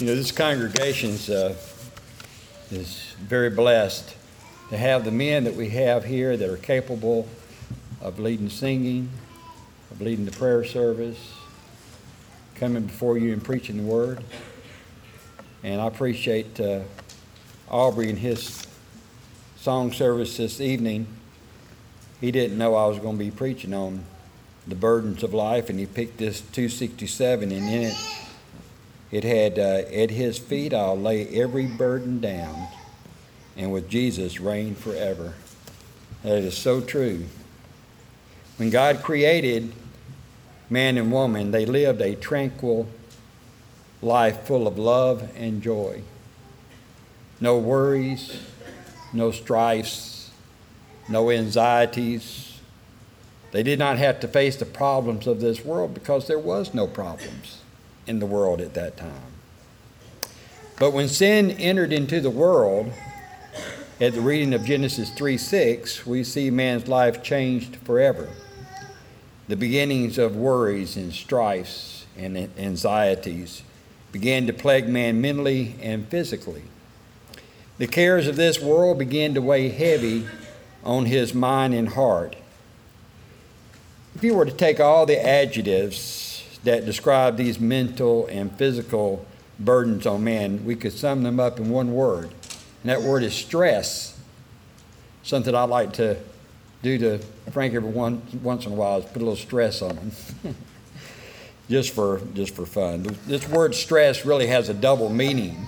You know, this congregation uh, is very blessed to have the men that we have here that are capable of leading singing, of leading the prayer service, coming before you and preaching the word. And I appreciate uh, Aubrey and his song service this evening. He didn't know I was going to be preaching on the burdens of life, and he picked this 267, and in it, it had, uh, At his feet I'll lay every burden down, and with Jesus reign forever. That is so true. When God created man and woman, they lived a tranquil life full of love and joy. No worries, no strifes, no anxieties. They did not have to face the problems of this world because there was no problems in the world at that time. But when sin entered into the world, at the reading of Genesis 3 6, we see man's life changed forever. The beginnings of worries and strifes and anxieties began to plague man mentally and physically. The cares of this world began to weigh heavy on his mind and heart. If you were to take all the adjectives that describe these mental and physical burdens on man, we could sum them up in one word, and that word is stress. Something I like to do to Frank every one, once in a while is put a little stress on him. just for just for fun. This word stress really has a double meaning.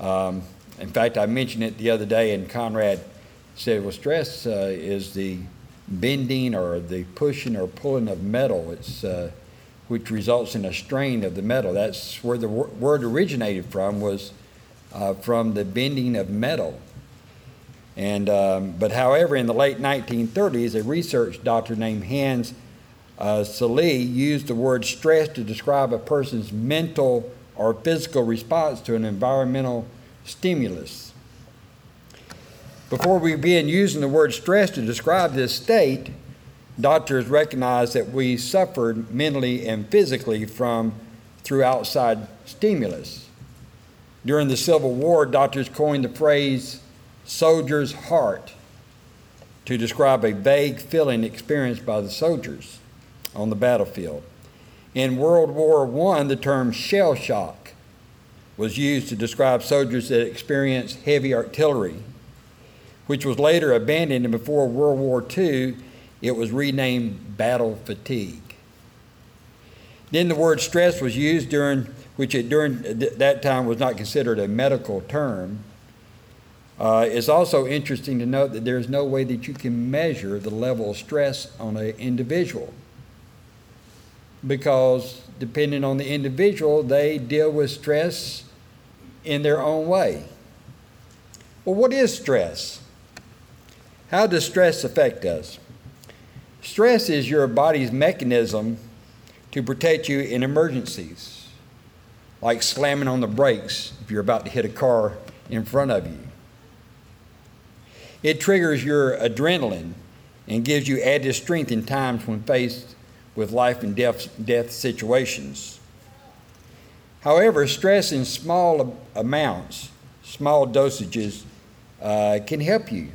Um, in fact, I mentioned it the other day, and Conrad said, "Well, stress uh, is the bending or the pushing or pulling of metal. It's uh, which results in a strain of the metal. That's where the word originated from. Was uh, from the bending of metal." And um, but however, in the late 1930s, a research doctor named Hans uh, Selye used the word stress to describe a person's mental or physical response to an environmental stimulus. Before we begin using the word stress to describe this state, doctors recognized that we suffered mentally and physically from through outside stimulus. During the Civil War, doctors coined the phrase soldier's heart to describe a vague feeling experienced by the soldiers on the battlefield. In World War I, the term shell shock was used to describe soldiers that experienced heavy artillery, which was later abandoned, and before World War II, it was renamed battle fatigue. Then the word stress was used during, which it, during that time was not considered a medical term. Uh, it's also interesting to note that there's no way that you can measure the level of stress on an individual because depending on the individual, they deal with stress in their own way. Well, what is stress? How does stress affect us? Stress is your body's mechanism to protect you in emergencies, like slamming on the brakes if you're about to hit a car in front of you. It triggers your adrenaline and gives you added strength in times when faced with life and death, death situations. However, stress in small amounts, small dosages, uh, can help you,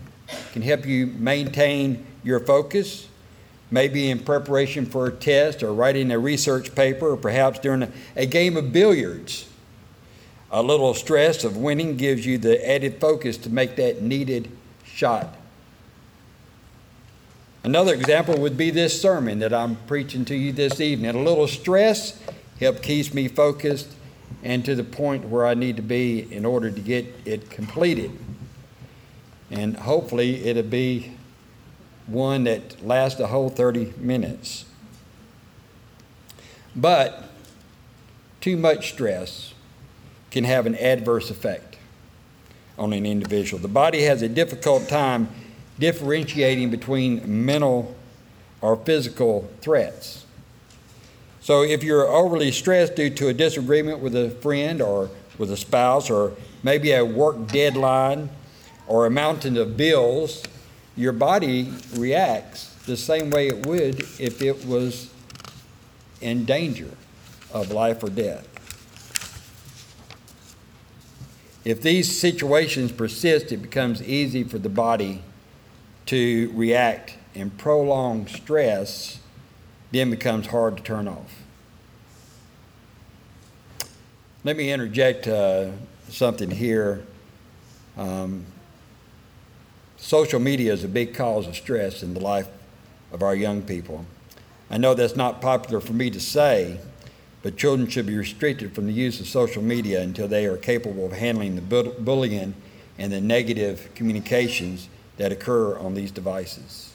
can help you maintain your focus, maybe in preparation for a test or writing a research paper or perhaps during a, a game of billiards. A little stress of winning gives you the added focus to make that needed shot Another example would be this sermon that I'm preaching to you this evening. A little stress helps keeps me focused and to the point where I need to be in order to get it completed. And hopefully it'll be one that lasts a whole 30 minutes. But too much stress can have an adverse effect on an individual. The body has a difficult time differentiating between mental or physical threats. So if you're overly stressed due to a disagreement with a friend or with a spouse or maybe a work deadline or a mountain of bills, your body reacts the same way it would if it was in danger of life or death. If these situations persist, it becomes easy for the body to react, and prolonged stress then becomes hard to turn off. Let me interject uh, something here. Um, social media is a big cause of stress in the life of our young people. I know that's not popular for me to say, but children should be restricted from the use of social media until they are capable of handling the bullying and the negative communications that occur on these devices.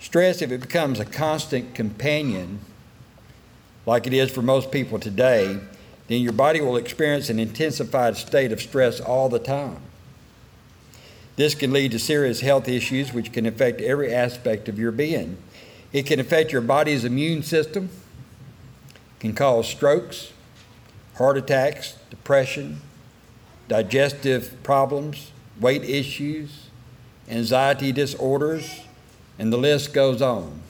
Stress, if it becomes a constant companion, like it is for most people today, then your body will experience an intensified state of stress all the time. This can lead to serious health issues which can affect every aspect of your being. It can affect your body's immune system, can cause strokes, heart attacks, depression, digestive problems, weight issues, anxiety disorders, and the list goes on.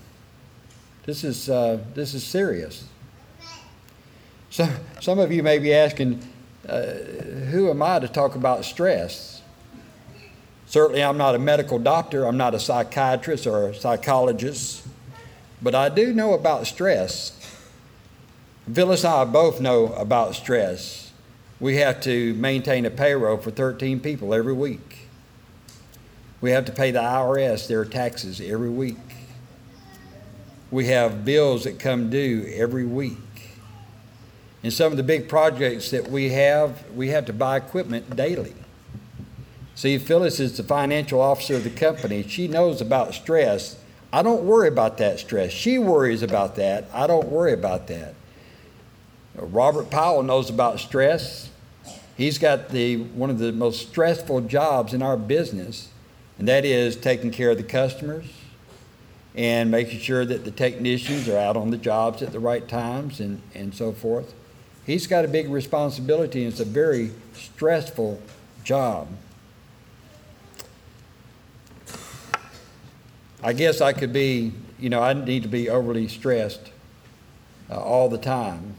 This is, uh, this is serious. So, some of you may be asking, uh, who am I to talk about stress? Certainly, I'm not a medical doctor, I'm not a psychiatrist or a psychologist, but I do know about stress. Phyllis and I both know about stress. We have to maintain a payroll for 13 people every week. We have to pay the IRS their taxes every week. We have bills that come due every week. In some of the big projects that we have, we have to buy equipment daily. See, Phyllis is the financial officer of the company. She knows about stress. I don't worry about that stress. She worries about that. I don't worry about that. Robert Powell knows about stress. He's got the one of the most stressful jobs in our business, and that is taking care of the customers and making sure that the technicians are out on the jobs at the right times and, and so forth. He's got a big responsibility, and it's a very stressful job. I guess I could be, you know, I need to be overly stressed uh, all the time,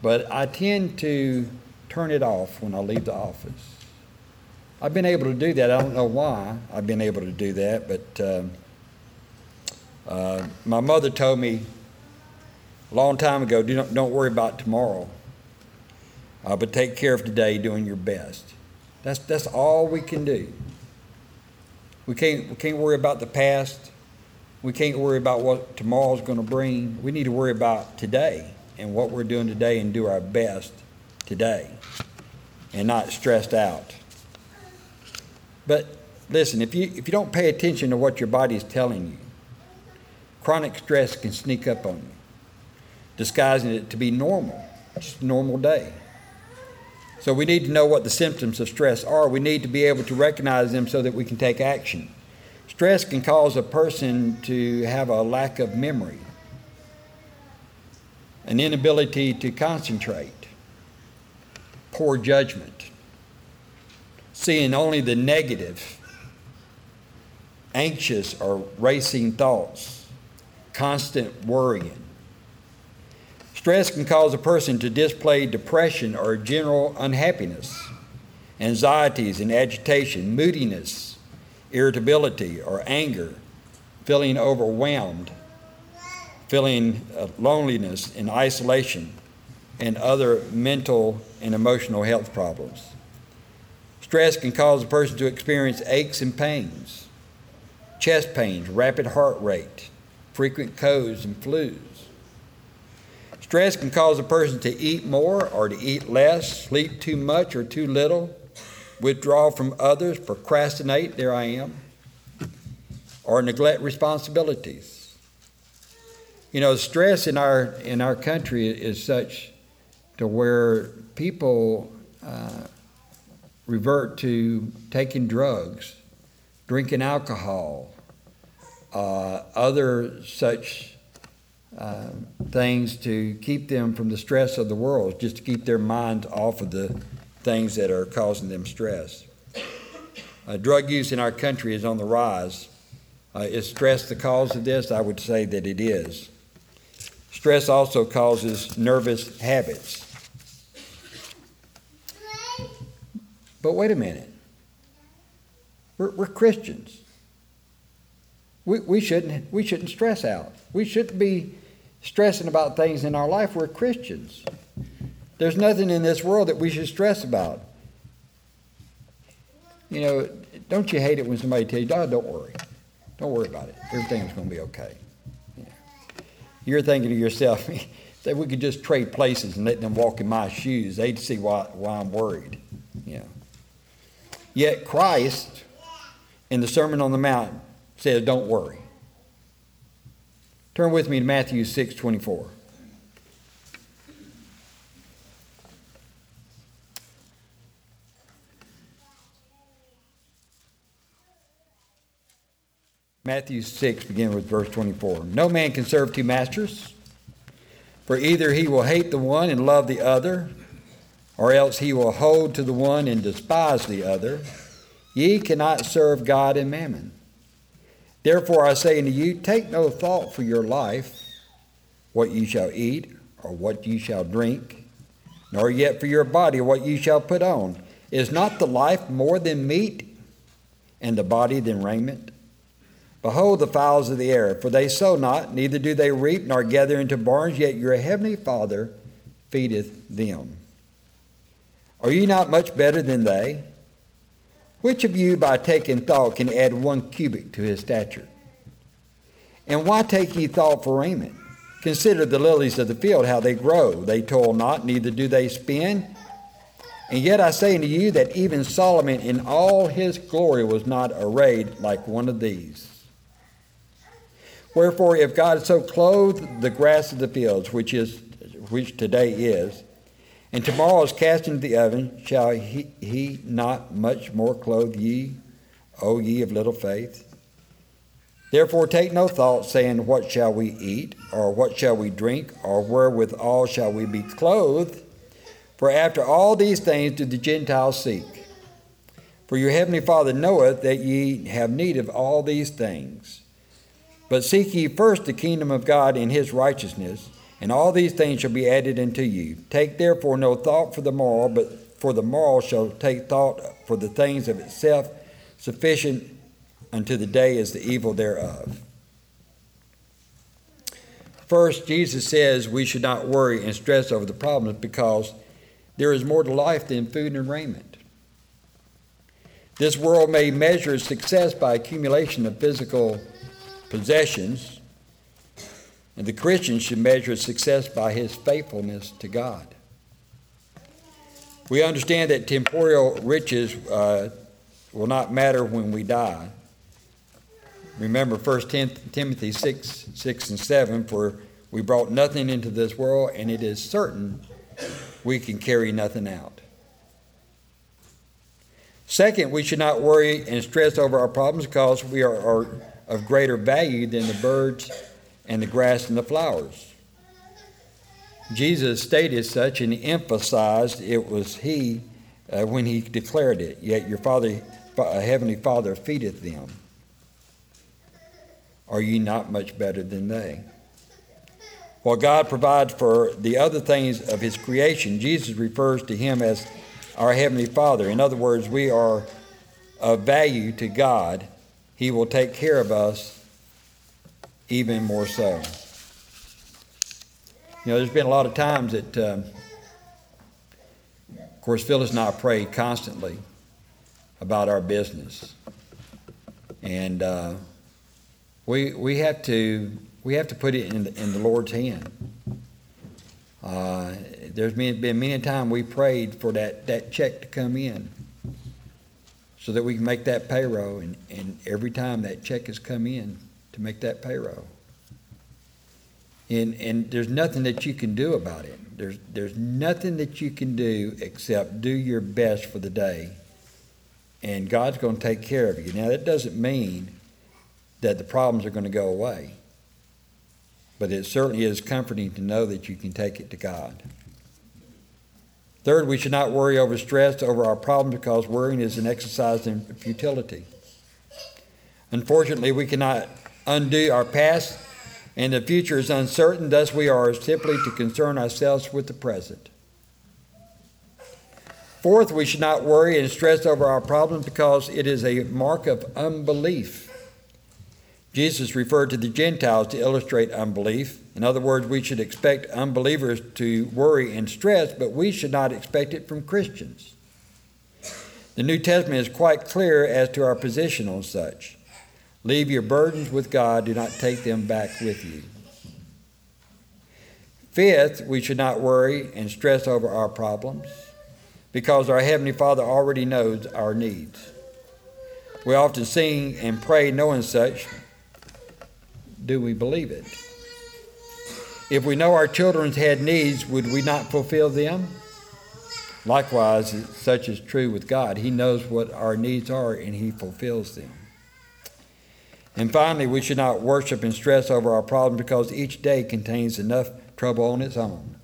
but I tend to turn it off when I leave the office. I've been able to do that. I don't know why I've been able to do that, but uh, uh, my mother told me a long time ago, do not, don't worry about tomorrow, uh, but take care of today doing your best. That's, that's all we can do. We can't, we can't worry about the past. We can't worry about what tomorrow's going to bring. We need to worry about today and what we're doing today and do our best today and not stressed out. But listen, if you, if you don't pay attention to what your body is telling you, chronic stress can sneak up on you disguising it to be normal, just a normal day. So we need to know what the symptoms of stress are. We need to be able to recognize them so that we can take action. Stress can cause a person to have a lack of memory, an inability to concentrate, poor judgment, seeing only the negative, anxious or racing thoughts, constant worrying Stress can cause a person to display depression or general unhappiness, anxieties and agitation, moodiness, irritability or anger, feeling overwhelmed, feeling uh, loneliness and isolation, and other mental and emotional health problems. Stress can cause a person to experience aches and pains, chest pains, rapid heart rate, frequent colds and flus Stress can cause a person to eat more or to eat less, sleep too much or too little, withdraw from others, procrastinate, there I am, or neglect responsibilities. You know, stress in our in our country is such to where people uh, revert to taking drugs, drinking alcohol, uh, other such uh, things to keep them from the stress of the world, just to keep their minds off of the things that are causing them stress. Uh, drug use in our country is on the rise. Uh, is stress the cause of this? I would say that it is. Stress also causes nervous habits. But wait a minute. We're, we're Christians. We, we, shouldn't, we shouldn't stress out. We shouldn't be stressing about things in our life. We're Christians. There's nothing in this world that we should stress about. You know, don't you hate it when somebody tells you, oh, don't worry. Don't worry about it. Everything's going to be okay. Yeah. You're thinking to yourself, that we could just trade places and let them walk in my shoes. They'd see why, why I'm worried. Yeah. Yet Christ, in the Sermon on the Mount, says, don't worry. Turn with me to Matthew 6 24. Matthew 6, beginning with verse 24. No man can serve two masters, for either he will hate the one and love the other, or else he will hold to the one and despise the other. Ye cannot serve God and mammon. Therefore I say unto you, take no thought for your life, what ye shall eat, or what ye shall drink, nor yet for your body, what ye shall put on. Is not the life more than meat, and the body than raiment? Behold the fowls of the air, for they sow not, neither do they reap, nor gather into barns, yet your heavenly Father feedeth them. Are ye not much better than they? Which of you, by taking thought, can add one cubit to his stature? And why take ye thought for raiment? Consider the lilies of the field, how they grow. They toil not, neither do they spin. And yet I say unto you that even Solomon in all his glory was not arrayed like one of these. Wherefore, if God so clothed the grass of the fields, which is which today is, and tomorrow is cast into the oven, shall he, he not much more clothe ye, O ye of little faith? Therefore take no thought, saying, What shall we eat, or what shall we drink, or wherewithal shall we be clothed? For after all these things do the Gentiles seek. For your heavenly Father knoweth that ye have need of all these things. But seek ye first the kingdom of God and his righteousness, and all these things shall be added unto you. Take therefore no thought for the morrow, but for the morrow shall take thought for the things of itself. Sufficient unto the day is the evil thereof. First, Jesus says we should not worry and stress over the problems because there is more to life than food and raiment. This world may measure success by accumulation of physical possessions, and the Christian should measure success by his faithfulness to God. We understand that temporal riches uh, will not matter when we die. Remember 1 Timothy 6 6 and 7 For we brought nothing into this world, and it is certain we can carry nothing out. Second, we should not worry and stress over our problems because we are, are of greater value than the birds and the grass and the flowers. Jesus stated such and emphasized it was He uh, when He declared it, Yet your Father, uh, Heavenly Father feedeth them. Are ye not much better than they? While God provides for the other things of His creation, Jesus refers to Him as our Heavenly Father. In other words, we are of value to God he will take care of us even more so. You know, there's been a lot of times that, um, of course, Phyllis and I pray constantly about our business, and uh, we we have to we have to put it in the, in the Lord's hand. Uh, there's been, been many times we prayed for that, that check to come in so that we can make that payroll. And, and every time that check has come in to make that payroll. And, and there's nothing that you can do about it. There's, there's nothing that you can do except do your best for the day. And God's going to take care of you. Now, that doesn't mean that the problems are going to go away. But it certainly is comforting to know that you can take it to God. Third, we should not worry over stress over our problems because worrying is an exercise in futility. Unfortunately, we cannot undo our past, and the future is uncertain, thus, we are simply to concern ourselves with the present. Fourth, we should not worry and stress over our problems because it is a mark of unbelief. Jesus referred to the Gentiles to illustrate unbelief. In other words, we should expect unbelievers to worry and stress, but we should not expect it from Christians. The New Testament is quite clear as to our position on such. Leave your burdens with God, do not take them back with you. Fifth, we should not worry and stress over our problems because our Heavenly Father already knows our needs. We often sing and pray knowing such. Do we believe it? If we know our children had needs, would we not fulfill them? Likewise, such is true with God. He knows what our needs are and He fulfills them. And finally, we should not worship and stress over our problems because each day contains enough trouble on its own.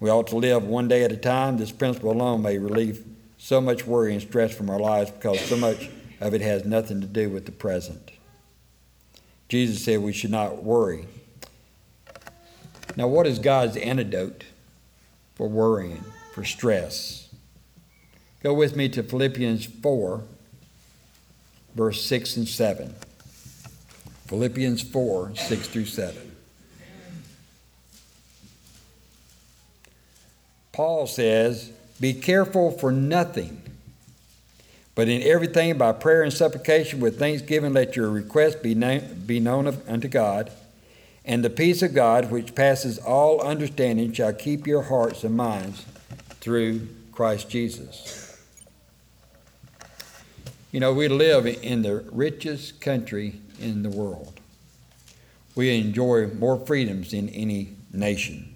We ought to live one day at a time. This principle alone may relieve so much worry and stress from our lives because so much of it has nothing to do with the present. Jesus said we should not worry. Now, what is God's antidote for worrying, for stress? Go with me to Philippians 4, verse 6 and 7. Philippians 4, 6 through 7. Paul says, Be careful for nothing, but in everything by prayer and supplication with thanksgiving let your requests be, be known of, unto God. And the peace of God, which passes all understanding, shall keep your hearts and minds through Christ Jesus. You know, we live in the richest country in the world. We enjoy more freedoms than any nation.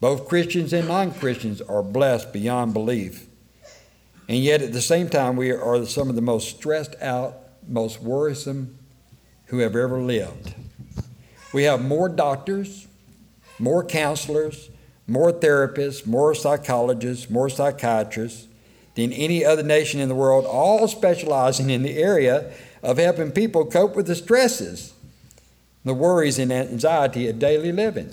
Both Christians and non Christians are blessed beyond belief. And yet, at the same time, we are some of the most stressed out, most worrisome who have ever lived. We have more doctors, more counselors, more therapists, more psychologists, more psychiatrists than any other nation in the world, all specializing in the area of helping people cope with the stresses, the worries, and anxiety of daily living.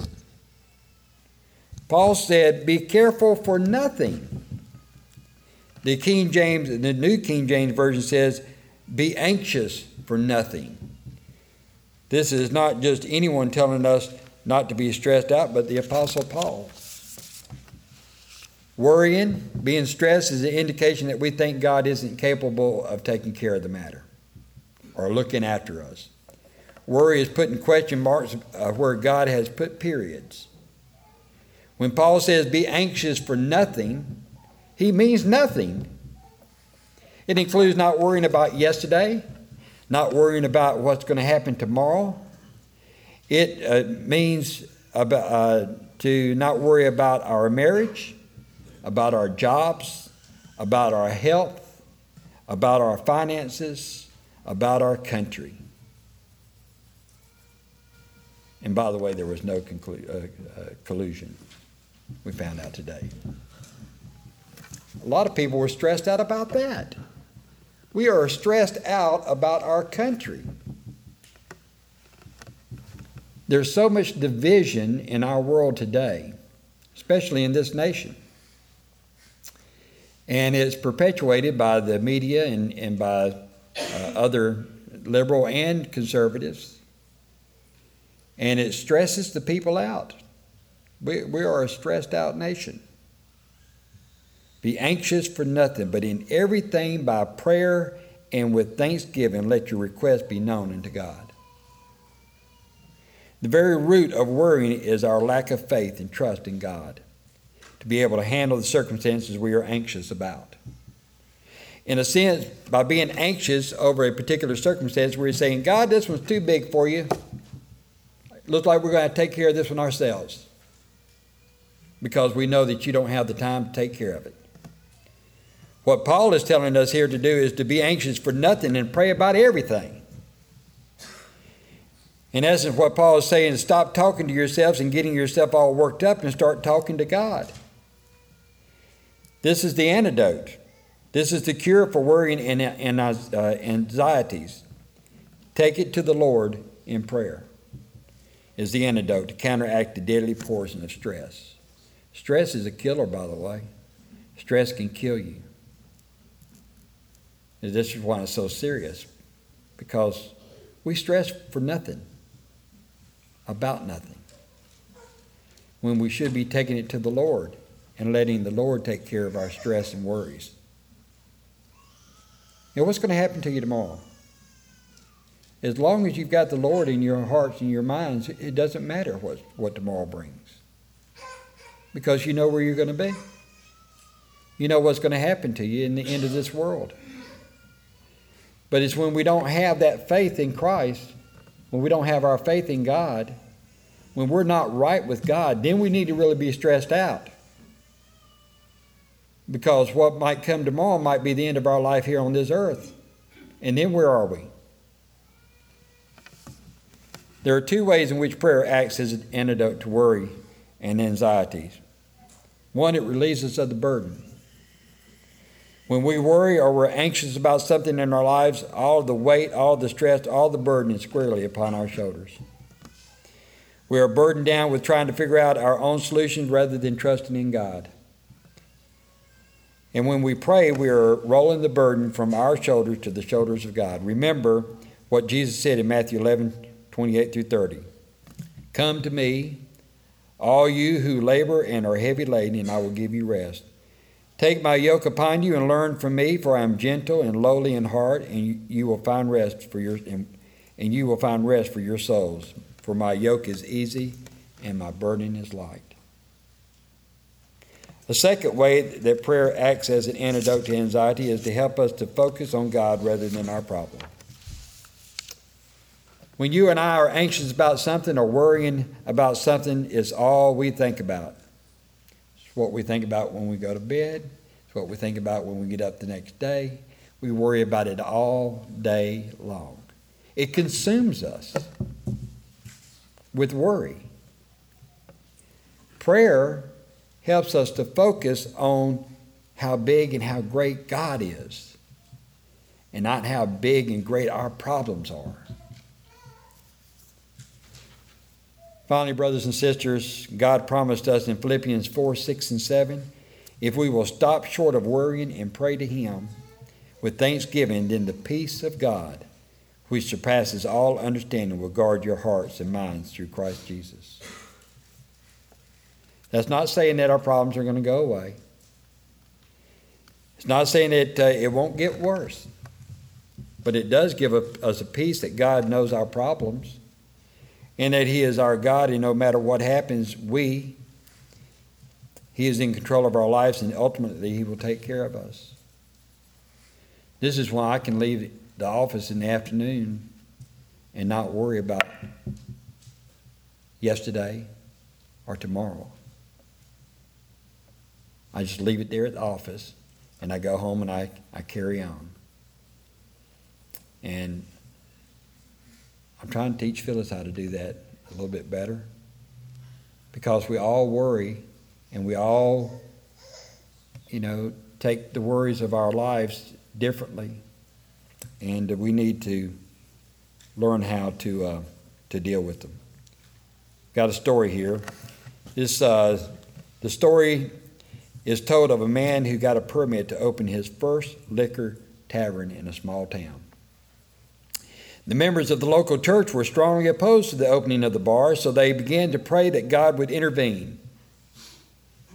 Paul said, Be careful for nothing. The King James, the New King James Version says, Be anxious for nothing. This is not just anyone telling us not to be stressed out, but the Apostle Paul. Worrying, being stressed is an indication that we think God isn't capable of taking care of the matter or looking after us. Worry is putting question marks where God has put periods. When Paul says, be anxious for nothing, he means nothing. It includes not worrying about yesterday, not worrying about what's going to happen tomorrow. It uh, means about, uh, to not worry about our marriage, about our jobs, about our health, about our finances, about our country. And by the way, there was no conclu- uh, uh collusion we found out today. A lot of people were stressed out about that. We are stressed out about our country. There's so much division in our world today, especially in this nation. And it's perpetuated by the media and, and by uh, other liberal and conservatives. And it stresses the people out. We, we are a stressed out nation. Be anxious for nothing, but in everything by prayer and with thanksgiving, let your requests be known unto God. The very root of worrying is our lack of faith and trust in God to be able to handle the circumstances we are anxious about. In a sense, by being anxious over a particular circumstance, we're saying, God, this one's too big for you. It looks like we're going to take care of this one ourselves because we know that you don't have the time to take care of it. What Paul is telling us here to do is to be anxious for nothing and pray about everything. In essence, what Paul is saying is stop talking to yourselves and getting yourself all worked up and start talking to God. This is the antidote. This is the cure for worrying and, and uh, anxieties. Take it to the Lord in prayer. Is the antidote to counteract the deadly poison of stress. Stress is a killer, by the way. Stress can kill you. And this is why it's so serious, because we stress for nothing, about nothing, when we should be taking it to the Lord and letting the Lord take care of our stress and worries. Know, what's going to happen to you tomorrow? As long as you've got the Lord in your hearts and your minds, it doesn't matter what, what tomorrow brings. Because you know where you're going to be. You know what's going to happen to you in the end of this world. But it's when we don't have that faith in Christ, when we don't have our faith in God, when we're not right with God, then we need to really be stressed out. Because what might come tomorrow might be the end of our life here on this earth. And then where are we? There are two ways in which prayer acts as an antidote to worry and anxieties. One, it relieves us of the burden. When we worry or we're anxious about something in our lives, all the weight, all the stress, all the burden is squarely upon our shoulders. We are burdened down with trying to figure out our own solutions rather than trusting in God. And when we pray, we are rolling the burden from our shoulders to the shoulders of God. Remember what Jesus said in Matthew 11, 28 through 30. Come to me, all you who labor and are heavy laden, and I will give you rest. Take my yoke upon you and learn from me, for I am gentle and lowly in heart, and you will find rest for your and, and you will find rest for your souls. For my yoke is easy and my burden is light. The second way that prayer acts as an antidote to anxiety is to help us to focus on God rather than our problem. When you and I are anxious about something or worrying about something, it's all we think about It's what we think about when we go to bed. It's what we think about when we get up the next day. We worry about it all day long. It consumes us with worry. Prayer helps us to focus on how big and how great God is, and not how big and great our problems are. Finally, brothers and sisters, God promised us in Philippians 4 6 and 7 if we will stop short of worrying and pray to Him with thanksgiving, then the peace of God, which surpasses all understanding, will guard your hearts and minds through Christ Jesus. That's not saying that our problems are going to go away. It's not saying that uh, it won't get worse. But it does give us a peace that God knows our problems and that He is our God, and no matter what happens, we, He is in control of our lives, and ultimately He will take care of us. This is why I can leave the office in the afternoon and not worry about yesterday or tomorrow. I just leave it there at the office and I go home and I, I carry on. And I'm trying to teach Phyllis how to do that a little bit better because we all worry and we all, you know, take the worries of our lives differently. And we need to learn how to, uh, to deal with them. Got a story here. This, uh, the story is told of a man who got a permit to open his first liquor tavern in a small town. The members of the local church were strongly opposed to the opening of the bar, so they began to pray that God would intervene.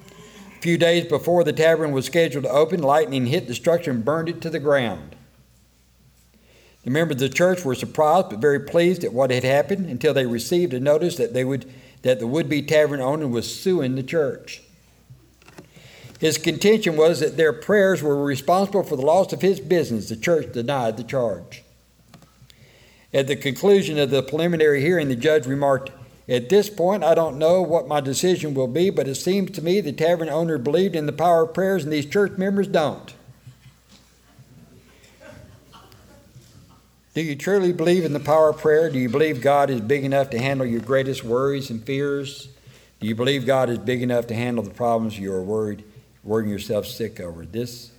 A few days before the tavern was scheduled to open, lightning hit the structure and burned it to the ground. The members of the church were surprised but very pleased at what had happened until they received a notice that they would that the would-be tavern owner was suing the church. His contention was that their prayers were responsible for the loss of his business. The church denied the charge. At the conclusion of the preliminary hearing, the judge remarked, At this point, I don't know what my decision will be, but it seems to me the tavern owner believed in the power of prayers and these church members don't. Do you truly believe in the power of prayer? Do you believe God is big enough to handle your greatest worries and fears? Do you believe God is big enough to handle the problems you are worried, worrying yourself sick over? This,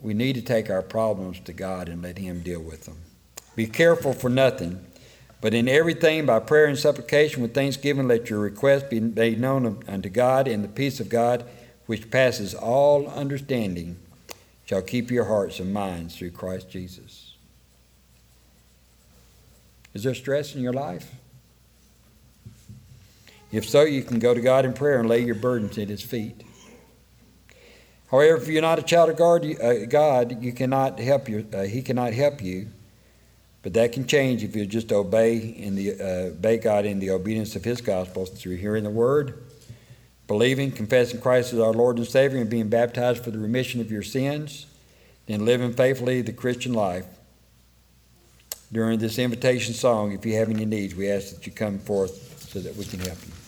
we need to take our problems to God and let Him deal with them. Be careful for nothing, but in everything by prayer and supplication with thanksgiving let your requests be made known unto God, and the peace of God, which passes all understanding, shall keep your hearts and minds through Christ Jesus. Is there stress in your life? If so, you can go to God in prayer and lay your burdens at His feet. However, if you're not a child of God, uh, God you cannot help your, uh, He cannot help you. But that can change if you just obey in the uh, obey God in the obedience of His gospel through hearing the Word, believing, confessing Christ as our Lord and Savior, and being baptized for the remission of your sins, then living faithfully the Christian life. During this invitation song, if you have any needs, we ask that you come forth so that we can help you.